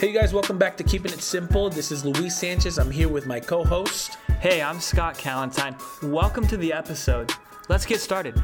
Hey, guys, welcome back to Keeping It Simple. This is Luis Sanchez. I'm here with my co host. Hey, I'm Scott Callentine. Welcome to the episode. Let's get started.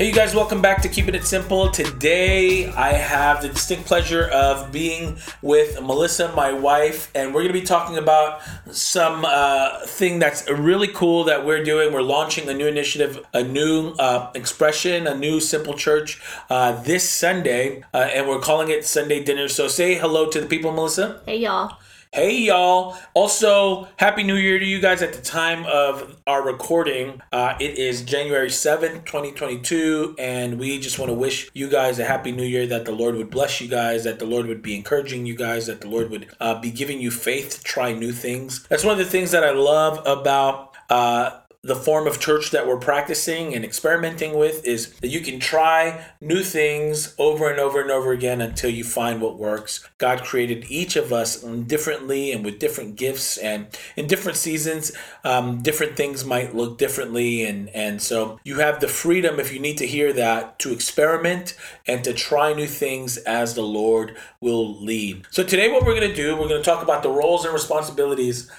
Hey, you guys, welcome back to Keeping It Simple. Today, I have the distinct pleasure of being with Melissa, my wife, and we're going to be talking about some uh, thing that's really cool that we're doing. We're launching a new initiative, a new uh, expression, a new simple church uh, this Sunday, uh, and we're calling it Sunday Dinner. So, say hello to the people, Melissa. Hey y'all. Hey y'all! Also, Happy New Year to you guys at the time of our recording. Uh, it is January 7th, 2022, and we just want to wish you guys a Happy New Year that the Lord would bless you guys, that the Lord would be encouraging you guys, that the Lord would uh, be giving you faith to try new things. That's one of the things that I love about. Uh, the form of church that we're practicing and experimenting with is that you can try new things over and over and over again until you find what works. God created each of us differently and with different gifts, and in different seasons, um, different things might look differently. And, and so you have the freedom, if you need to hear that, to experiment and to try new things as the Lord will lead. So today, what we're going to do, we're going to talk about the roles and responsibilities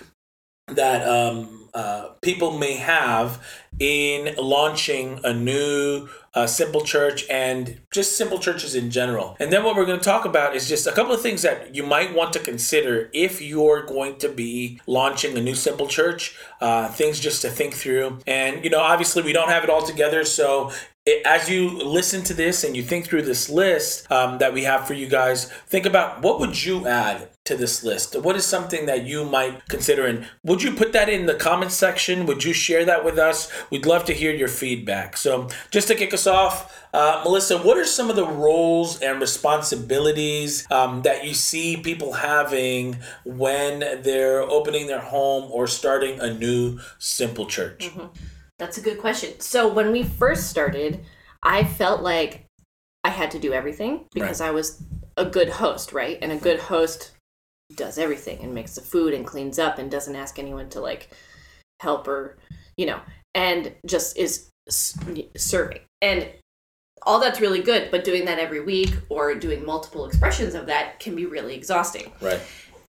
that um, uh, people may have in launching a new uh, simple church and just simple churches in general. And then what we're going to talk about is just a couple of things that you might want to consider if you're going to be launching a new simple church. Uh, things just to think through. And, you know, obviously we don't have it all together. So as you listen to this and you think through this list um, that we have for you guys, think about what would you add to this list? What is something that you might consider? And would you put that in the comments section? Would you share that with us? We'd love to hear your feedback. So, just to kick us off, uh, Melissa, what are some of the roles and responsibilities um, that you see people having when they're opening their home or starting a new simple church? Mm-hmm. That's a good question. So, when we first started, I felt like I had to do everything because right. I was a good host, right? And a good host does everything and makes the food and cleans up and doesn't ask anyone to like help or you know and just is serving and all that's really good but doing that every week or doing multiple expressions of that can be really exhausting right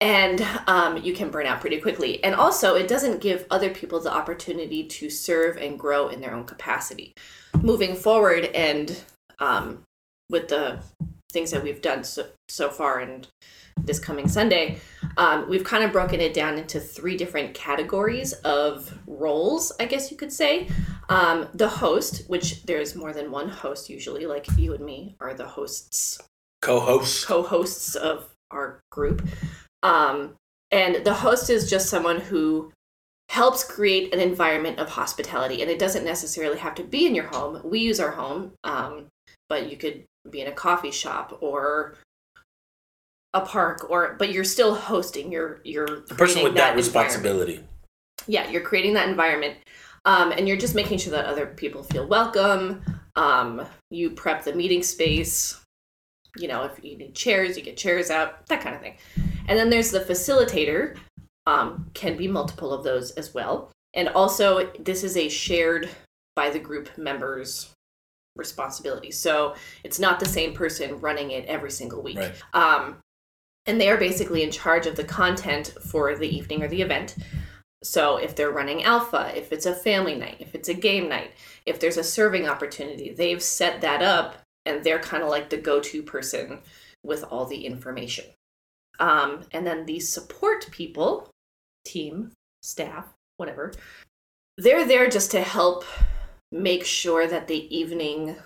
and um, you can burn out pretty quickly and also it doesn't give other people the opportunity to serve and grow in their own capacity moving forward and um, with the things that we've done so, so far and this coming Sunday, um, we've kind of broken it down into three different categories of roles, I guess you could say. Um, the host, which there's more than one host usually, like you and me are the hosts, co hosts, co hosts of our group. Um, and the host is just someone who helps create an environment of hospitality. And it doesn't necessarily have to be in your home. We use our home, um, but you could be in a coffee shop or a park or but you're still hosting you're you're the person with that, that responsibility yeah you're creating that environment um, and you're just making sure that other people feel welcome um, you prep the meeting space you know if you need chairs you get chairs out that kind of thing and then there's the facilitator um, can be multiple of those as well and also this is a shared by the group members responsibility so it's not the same person running it every single week right. um, and they are basically in charge of the content for the evening or the event. So if they're running alpha, if it's a family night, if it's a game night, if there's a serving opportunity, they've set that up and they're kind of like the go-to person with all the information. Um, and then the support people, team, staff, whatever, they're there just to help make sure that the evening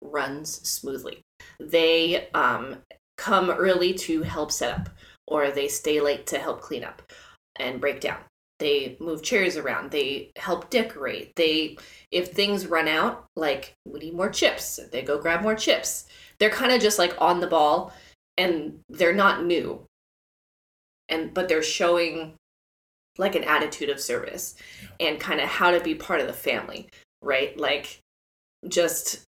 runs smoothly. They um, come early to help set up, or they stay late to help clean up and break down. They move chairs around. They help decorate. They, if things run out, like we need more chips, they go grab more chips. They're kind of just like on the ball, and they're not new. And but they're showing like an attitude of service and kind of how to be part of the family, right? Like just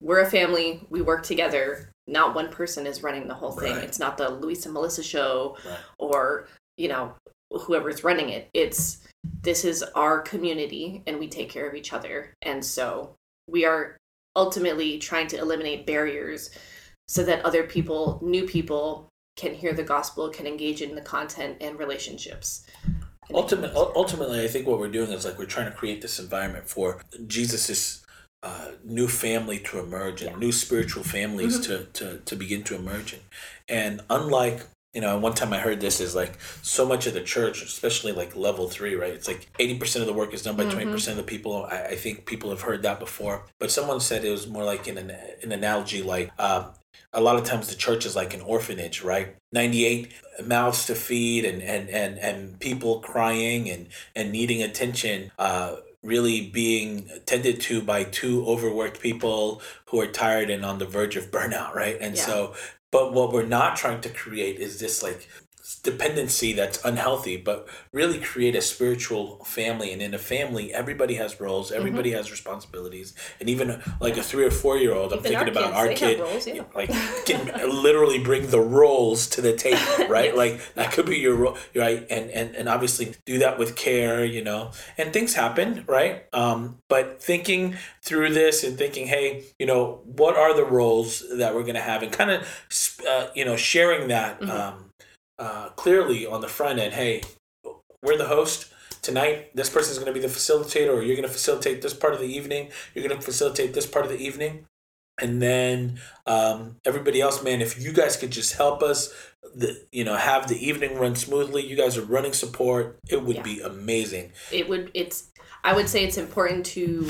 we're a family, we work together, not one person is running the whole thing. Right. It's not the Luis and Melissa show right. or, you know, whoever's running it. It's this is our community and we take care of each other. And so we are ultimately trying to eliminate barriers so that other people, new people, can hear the gospel, can engage in the content and relationships. Ultimate, ultimately, I think what we're doing is like we're trying to create this environment for Jesus's uh, new family to emerge and Yeah. new spiritual families to, to, to begin to emerge. And, and unlike, you know, one time I heard this is like so much of the church, especially like level three, right? It's like 80% of the work is done by 20% of the people. I, I think people have heard that before. But someone said it was more like in an, an analogy like, um, a lot of times the church is like an orphanage, right? 98 mouths to feed and, and, and, and people crying and, and needing attention, uh, really being tended to by two overworked people who are tired and on the verge of burnout, right? And Yeah. so, but what we're not trying to create is this like dependency that's unhealthy, but really create a spiritual family. And in a family, everybody has roles, Mm-hmm. everybody has responsibilities. And even like a three or four year old, I'm thinking our about our kids, they kid, roles, yeah. like can literally bring the roles to the table, right? Like that could be your role, right? And and and obviously do that with care, you know. And things happen, right? Um, but thinking through this and thinking, hey, you know, what are the roles that we're gonna have, and kind of, uh, you know, sharing that Mhm. um, uh, clearly on the front end. Hey, we're the host tonight. This person is going to be the facilitator, or you're going to facilitate this part of the evening. You're going to facilitate this part of the evening, and then um, everybody else, man. If you guys could just help us, the you know, have the evening run smoothly. You guys are running support. It would Yeah. be amazing. it would it's i would say it's important to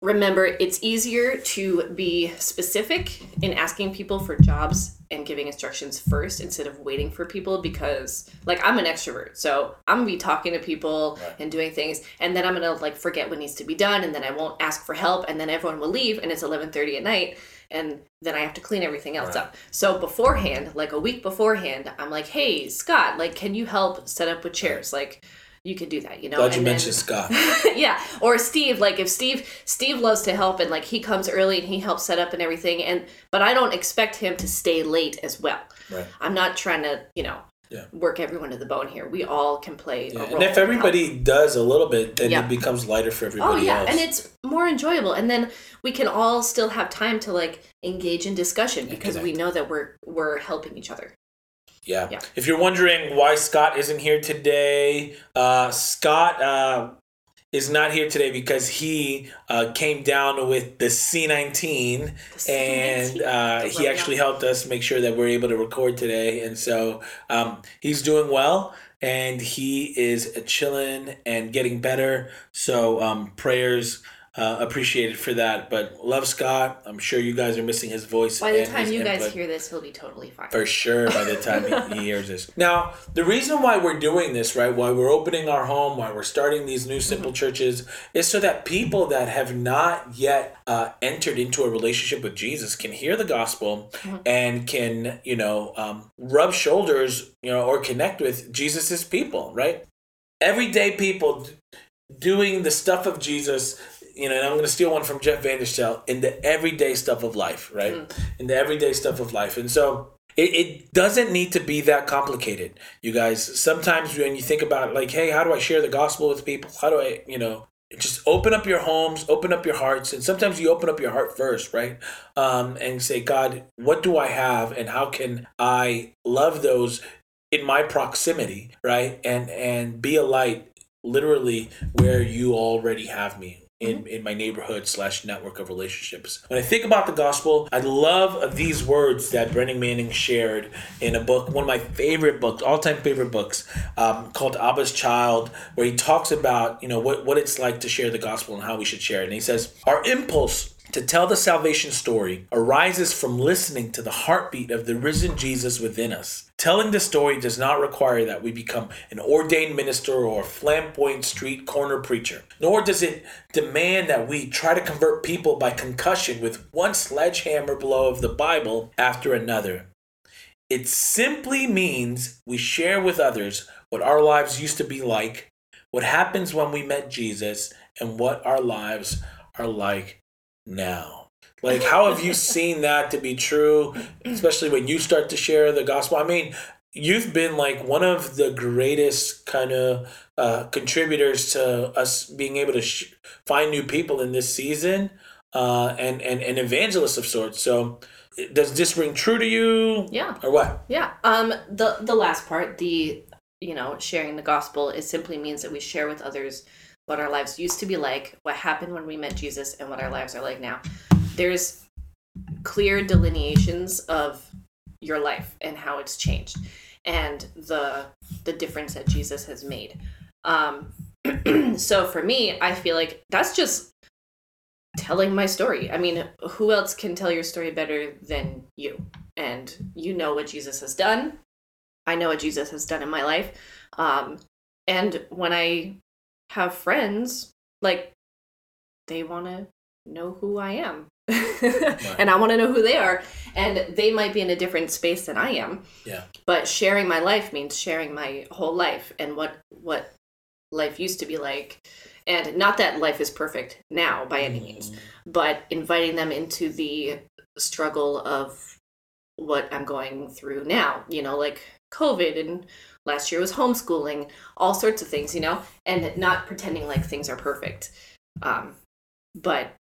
remember it's easier to be specific in asking people for jobs and giving instructions first instead of waiting for people because like i'm an extrovert so i'm gonna be talking to people Right. and doing things and then i'm gonna like forget what needs to be done and then i won't ask for help and then everyone will leave and it's 11.30 at night and then i have to clean everything else Right. up so beforehand like a week beforehand i'm like hey scott like can you help set up with chairs like you could do that you know Glad you then- mentioned Scott. yeah or steve like if steve steve loves to help and like he comes early and he helps set up and everything and but i don't expect him to stay late as well Right. i'm not trying to you know Yeah. work everyone to the bone here we all can play a Yeah. role And if and help. everybody does a little bit, then Yeah. it becomes lighter for everybody. oh everybody yeah else. and it's more enjoyable and then we can all still have time to like engage in discussion because we know that we're we're helping each other Yeah. Yeah. If you're wondering why Scott isn't here today, uh, Scott uh, is not here today because he uh, came down with the C19 The and C19. uh, he actually helped us make sure that we're able to record today. And so um, he's doing well and he is chilling and getting better. So um, prayers. Uh, appreciated for that, but love Scott. I'm sure you guys are missing his voice. by the and time you guys hear this he'll be totally fine for sure by the time he, he hears this. Now, the reason why we're doing this, right, why we're opening our home, why we're starting these new simple churches, is so that people that have not yet uh, entered into a relationship with Jesus can hear the gospel and can, you know, um, rub shoulders, you know, or connect with Jesus's people, right? Everyday people doing the stuff of Jesus. You know, and I'm going to steal one from Jeff Vanderstelt in the everyday stuff of life, right? In the everyday stuff of life. And so it, it doesn't need to be that complicated, you guys. Sometimes when you think about, like, hey, how do I share the gospel with people? How do I, you know, just open up your homes, open up your hearts. And sometimes you open up your heart first, right? Um, and say, God, what do I have? And how can I love those in my proximity, right? And and be a light literally where you already have me in, in my neighborhood slash network of relationships. When I think about the gospel, I love these words that Brennan Manning shared in a book, one of my favorite books, all time favorite books, um, called Abba's Child, where he talks about you know what what it's like to share the gospel and how we should share it. And he says our impulse to tell the salvation story arises from listening to the heartbeat of the risen Jesus within us. Telling the story does not require that we become an ordained minister or a flamboyant street corner preacher, nor does it demand that we try to convert people by concussion with one sledgehammer blow of the Bible after another. It simply means we share with others what our lives used to be like, what happens when we met Jesus, and what our lives are like now. Like, how have you seen that to be true, especially when you start to share the gospel? I mean, you've been like one of the greatest kind of uh, contributors to us being able to sh- find new people in this season. uh, and and an evangelist of sorts. So, does this ring true to you? Yeah. Or what? Yeah. Um the the last part, the you know, sharing the gospel it simply means that we share with others what our lives used to be like, what happened when we met Jesus and what our lives are like now. There's clear delineations of your life and how it's changed and the the difference that Jesus has made. Um so for me, I feel like that's just telling my story. I mean, who else can tell your story better than you? And you know what Jesus has done. I know what Jesus has done in my life. Um, and when I have friends, like, they want to know who I am. and I want to know who they are. And they might be in a different space than I am. Yeah. But sharing my life means sharing my whole life and what what life used to be like. And not that life is perfect now by any means, mm. but inviting them into the struggle of what I'm going through now, you know, like COVID and last year was homeschooling, all sorts of things, you know, and not pretending like things are perfect. Um, but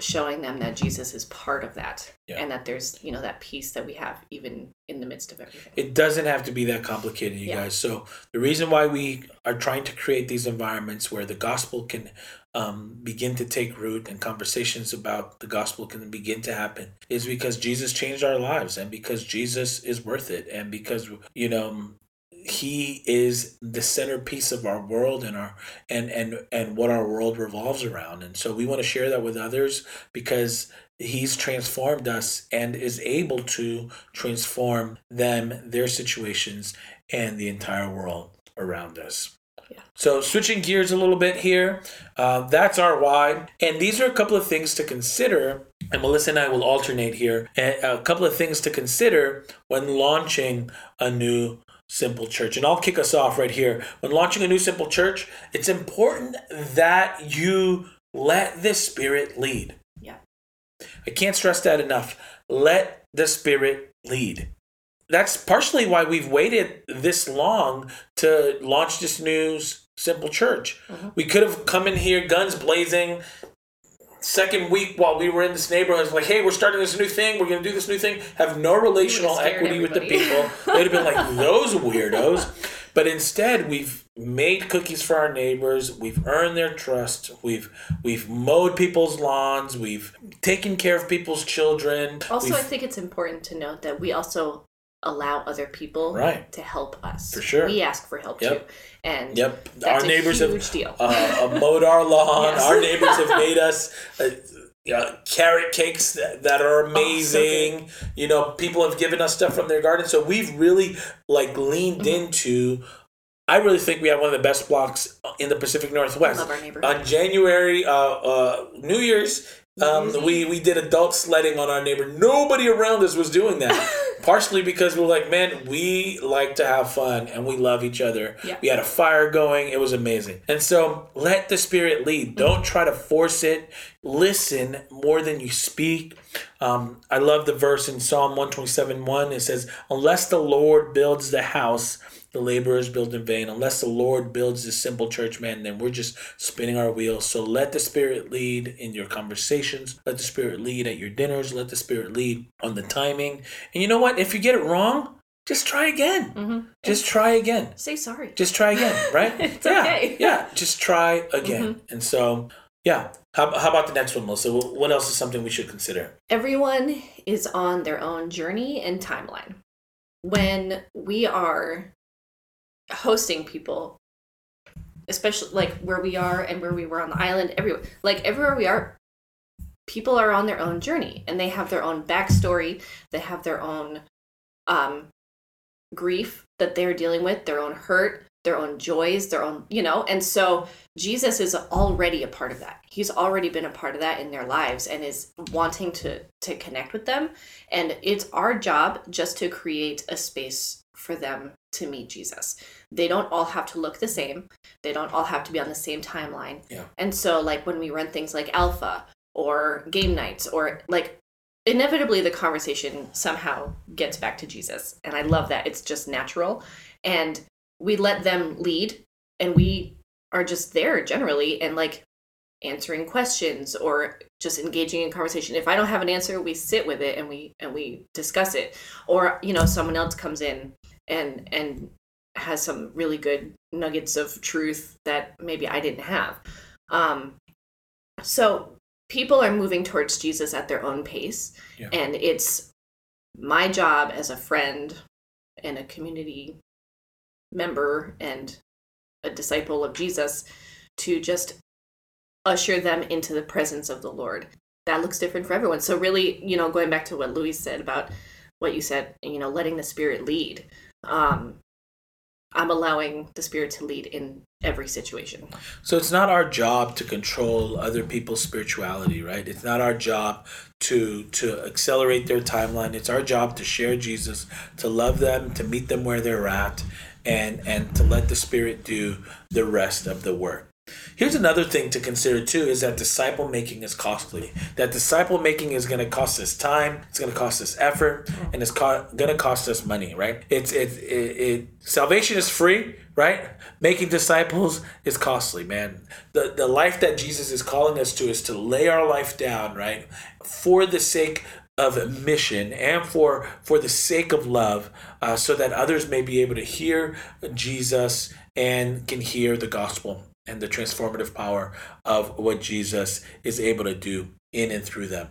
showing them that Jesus is part of that Yeah. and that there's, you know, that peace that we have even in the midst of everything. It doesn't have to be that complicated, you Yeah. guys. So the reason why we are trying to create these environments where the gospel can um, begin to take root and conversations about the gospel can begin to happen is because Jesus changed our lives and because Jesus is worth it and because you know he is the centerpiece of our world and our and and and what our world revolves around. And so we want to share that with others because he's transformed us and is able to transform them their situations and the entire world around us. Yeah. so switching gears a little bit here uh, that's our why. And these are a couple of things to consider and melissa and i will alternate here a a couple of things to consider when launching a new Simple Church. And I'll kick us off right here. When launching a new Simple Church, it's important that you let the Spirit lead. Yeah. I can't stress that enough. Let the Spirit lead. That's partially why we've waited this long to launch this new Simple Church. Mhm. We could have come in here guns blazing. Second week while we were in this neighborhood, it's like, hey, we're starting this new thing. We're going to do this new thing. Have no relational scared equity with the people. They'd have been like, those weirdos. But instead, we've made cookies for our neighbors. We've earned their trust. We've we've mowed people's lawns. We've taken care of people's children. Also, I We've- think it's important to note that we also allow other people Right. to help us. For sure. We ask for help Yep. too. And Yep, our neighbors have uh, mowed our lawn. Yes. Our neighbors have made us uh, uh, carrot cakes that, that are Oh, so amazing. you know, people have given us stuff from their garden, so we've really like leaned Mm-hmm. into. I really think we have one of the best blocks in the Pacific Northwest. Love our neighborhood. On January, uh, uh, New Year's, um, Year's we we did adult sledding on our neighbor. Nobody around us was doing that. Partially because we're like, man, we like to have fun and we love each other. Yeah. We had a fire going. It was amazing. And so let the spirit lead. Don't try to force it. Listen more than you speak. Um, I love the verse in Psalm 127 1. It says, Unless the Lord builds the house, the laborers build in vain. Unless the Lord builds this simple church, man, then we're just spinning our wheels. So let the Spirit lead in your conversations. Let the Spirit lead at your dinners. Let the Spirit lead on the timing. And you know what? If you get it wrong, just try again. Mhm. Just try again. Say sorry. Just try again, right? It's yeah, okay. Yeah, just try again. And so, yeah. How, how about the next one, Melissa? What else is something we should consider? Everyone is on their own journey and timeline. When we are hosting people, especially like where we are and where we were on the island, everywhere, like everywhere we are, people are on their own journey and they have their own backstory. They have their own um, grief that they're dealing with, their own hurt, their own joys, their own, you know, and so Jesus is already a part of that. He's already been a part of that in their lives and is wanting to to connect with them. And it's our job just to create a space for them to meet Jesus. They don't all have to look the same. They don't all have to be on the same timeline. Yeah. And so like when we run things like alpha or game nights or like inevitably the conversation somehow gets back to Jesus. And I love that. It's just natural. And we let them lead and we are just there generally and like answering questions or just engaging in conversation if i don't have an answer we sit with it and we and we discuss it or you know someone else comes in and and has some really good nuggets of truth that maybe i didn't have um so people are moving towards jesus at their own pace Yeah. and it's my job as a friend and a community member and a disciple of Jesus to just usher them into the presence of the Lord. That looks different for everyone. So really, you know, going back to what Luis said about what you said, you know, letting the spirit lead. Um I'm allowing the spirit to lead in every situation. So it's not our job to control other people's spirituality, right? It's not our job to to accelerate their timeline. It's our job to share Jesus, to love them, to meet them where they're at, and and to let the Spirit do the rest of the work. Here's another thing to consider too is that disciple making is costly. That disciple making is going to cost us time, it's going to cost us effort, and it's co- going to cost us money, right? It's it, it it salvation is free, right? Making disciples is costly, man. The the life that Jesus is calling us to is to lay our life down, right? For the sake of mission and for for the sake of love uh, so that others may be able to hear jesus and can hear the gospel and the transformative power of what jesus is able to do in and through them.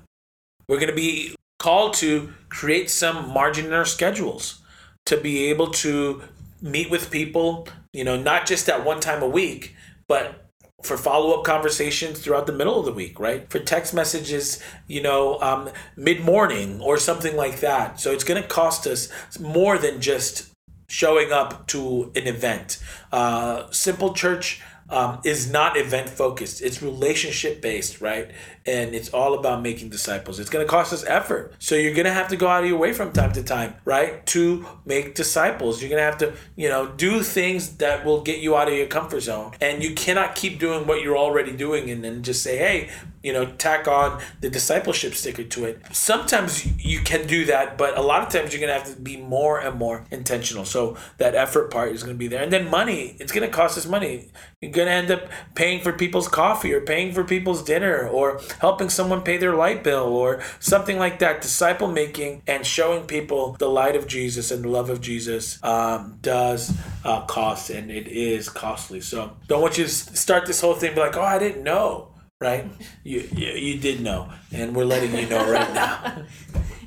We're going to be called to create some margin in our schedules to be able to meet with people you know not just at one time a week but for follow-up conversations throughout the middle of the week right? For text messages you know um, mid-morning or something like that. So it's going to cost us more than just showing up to an event. Uh, simple church um, is not event focused it's relationship based right and it's all about making disciples. It's going to cost us effort. So you're going to have to go out of your way from time to time right to make disciples. You're going to have to you know do things that will get you out of your comfort zone. And you cannot keep doing what you're already doing and then just say hey you know tack on the discipleship sticker to it. Sometimes you can do that but a lot of times you're going to have to be more and more intentional. So that effort part is going to be there. And then money it's going to cost us money. You're going to end up paying for people's coffee or paying for people's dinner or helping someone pay their light bill or something like that disciple making and showing people the light of jesus and the love of jesus um, does uh, cost and it is costly so don't want you to start this whole thing be like oh i didn't know right? You, you you did know, and we're letting you know right now.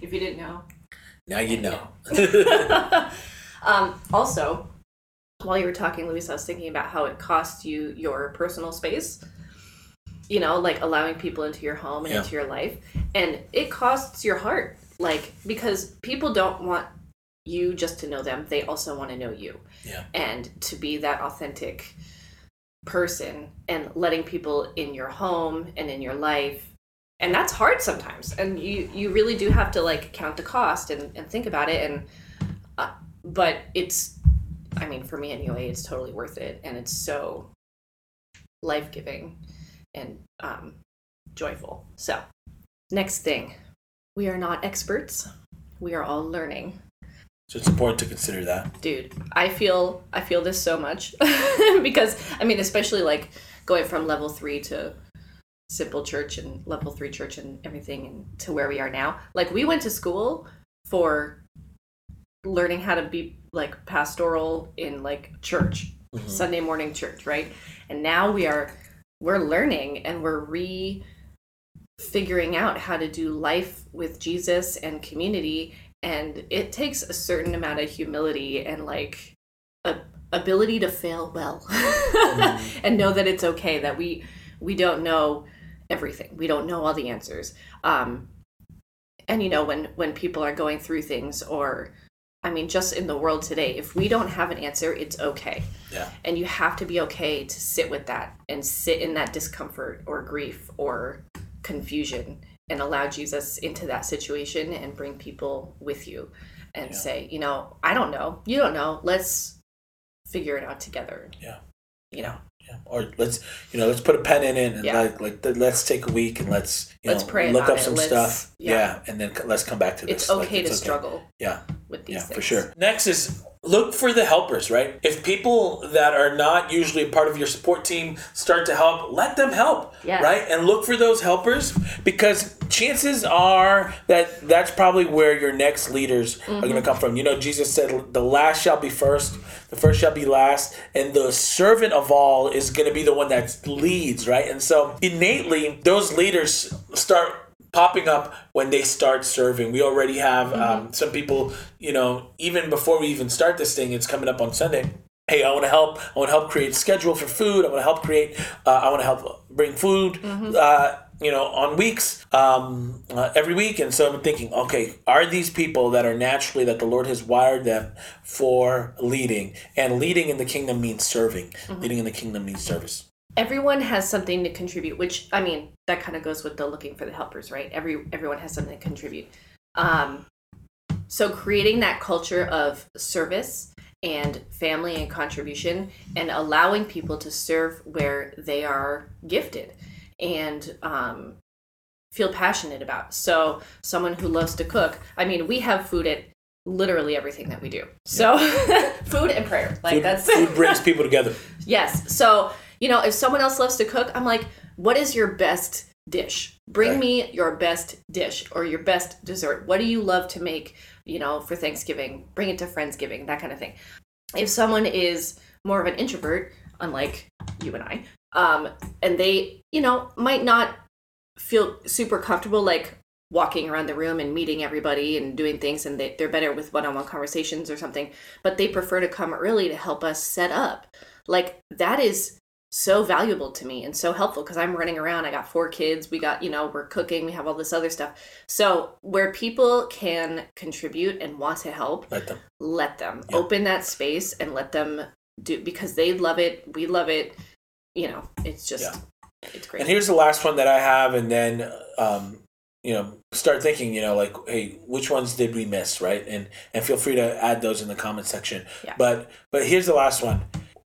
If you didn't know. Now you know. um, also, while you were talking, Luis, I was thinking about how it costs you your personal space. You know, like allowing people into your home and Yeah. into your life, and it costs your heart. Like because people don't want you just to know them; they also want to know you. Yeah. And to be that authentic person and letting people in your home and in your life and that's hard sometimes and you you really do have to like count the cost and, and think about it and uh, but it's i mean for me anyway it's totally worth it and it's so life-giving and um, joyful. So next thing. We are not experts. We are all learning. So it's important to consider that. dude i feel i feel this so much. Because i mean especially like going from level three to simple church and level three church and everything and to where we are now. Like we went to school for learning how to be like pastoral in like church. Mhm. sunday morning church right? And now we are we're learning and we're re figuring out how to do life with jesus and community. And it takes a certain amount of humility and like a ability to fail well and know that it's okay that we we don't know everything. We don't know all the answers. Um and you know when when people are going through things or i mean just in the world today if we don't have an answer it's okay Yeah. and you have to be okay to sit with that and sit in that discomfort or grief or confusion and allow Jesus into that situation and bring people with you and Yeah. say, you know, I don't know, you don't know, let's figure it out together. Yeah. You know. Or let's you know let's put a pen in it and Yeah. like like let's take a week and let's you Let's know pray look up some Let's- stuff. yeah. Yeah. And then let's come back to this. it's Like, okay to it's struggle Yeah. with these Yeah, things. for sure. Next is look for the helpers, right? If people that are not usually a part of your support team start to help, let them help, Yes. right? And look for those helpers because chances are that that's probably where your next leaders are going to mm-hmm. come from. You know, Jesus said, "The last shall be first, the first shall be last, and the servant of all is going to be the one that leads," right? And so innately, those leaders start popping up when they start serving. We already have um, some people, you know, even before we even start this thing, it's coming up on Sunday. Hey, I want to help. I want to help create schedule for food. I want to help create. Uh, I want to help bring food. Uh, you know, on weeks, um, uh, every week, and so I'm thinking, okay, are these people that are naturally that the Lord has wired them for leading? And leading in the kingdom means serving. Leading in the kingdom means service. Everyone has something to contribute which i mean that kind of goes with the looking for the helpers right every everyone has something to contribute um so creating that culture of service and family and contribution and allowing people to serve where they are gifted and um feel passionate about so someone who loves to cook i mean we have food at literally everything that we do so food and prayer like Food, that's food brings people together. Yes. So, you know, if someone else loves to cook, I'm like, what is your best dish? Bring Right. me your best dish or your best dessert. What do you love to make, you know, for Thanksgiving? Bring it to Friendsgiving, that kind of thing. If someone is more of an introvert, unlike you and I, um, and they, you know, might not feel super comfortable like walking around the room and meeting everybody and doing things and they, they're better with one-on-one conversations or something but they prefer to come early to help us set up like that is so valuable to me and so helpful because i'm running around i got four kids we got you know we're cooking we have all this other stuff so where people can contribute and want to help Let them. let them Yeah. open that space and let them do because they love it we love it you know it's just Yeah. it's great And here's the last one that I have, and then um, you know, start thinking, you know, like, hey, which ones did we miss, right? And and feel free to add those in the comment section. Yeah. But but here's the last one.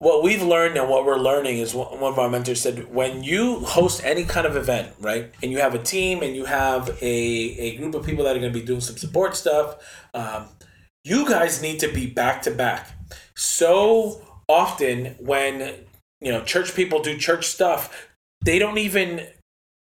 What we've learned and what we're learning is one of our mentors said when you host any kind of event, right, and you have a team and you have a, a group of people that are going to be doing some support stuff, um, you guys need to be back to back. So often when you know church people do church stuff, they don't even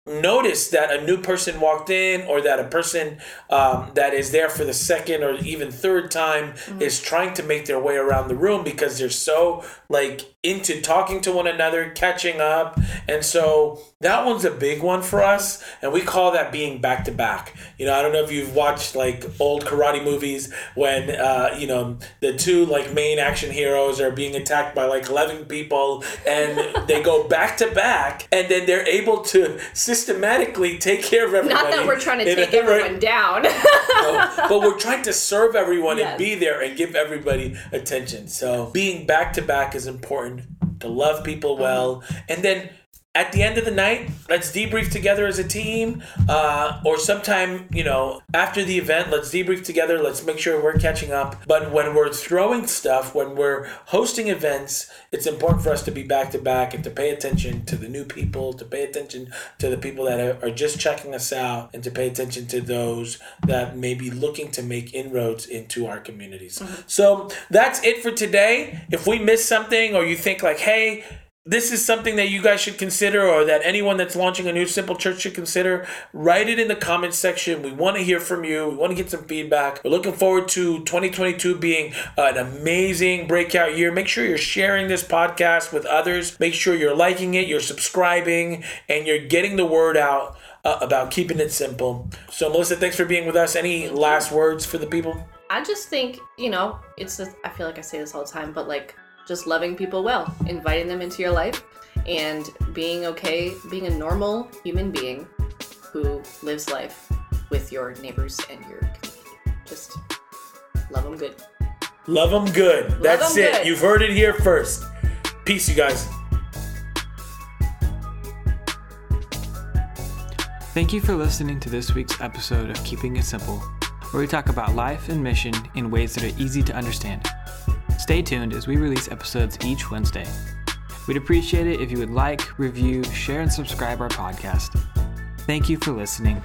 notice that a new person walked in or that a person um, that is there for the second or even third time is trying to make their way around the room because they're so like into talking to one another catching up. And so that one's a big one for us and we call that being back to back. You know i don't know if you've watched like old karate movies when uh, you know the two like main action heroes are being attacked by like 11 people and they go back to back and then they're able to systematically take care of everybody not that we're trying to take everyone down. No, but we're trying to serve everyone Yes. and be there and give everybody attention. So being back to back is important. To love people uh-huh. well, and then at the end of the night, let's debrief together as a team, uh, or sometime you know after the event, let's debrief together. Let's make sure we're catching up. But when we're throwing stuff, when we're hosting events, it's important for us to be back to back and to pay attention to the new people, to pay attention to the people that are, just checking us out, and to pay attention to those that may be looking to make inroads into our communities. So that's it for today. If we missed something, or you think like, hey, this is something that you guys should consider or that anyone that's launching a new simple church should consider. Write it in the comments section. We want to hear from you. We want to get some feedback. We're looking forward to 2022 being an amazing breakout year. Make sure you're sharing this podcast with others. Make sure you're liking it you're subscribing and you're getting the word out uh, about keeping it simple. So melissa thanks for being with us. Any last words for the people? I just think, you know, it's just, I feel like I say this all the time, but like just loving people well, inviting them into your life, and being okay, being a normal human being who lives life with your neighbors and your community. Just love them good. love them good that's 'em it good. you've heard it here first peace you guys Thank you for listening to this week's episode of Keeping It Simple, where we talk about life and mission in ways that are easy to understand. Stay tuned as we release episodes each Wednesday. We'd appreciate it if you would like, review, share, and subscribe our podcast. Thank you for listening.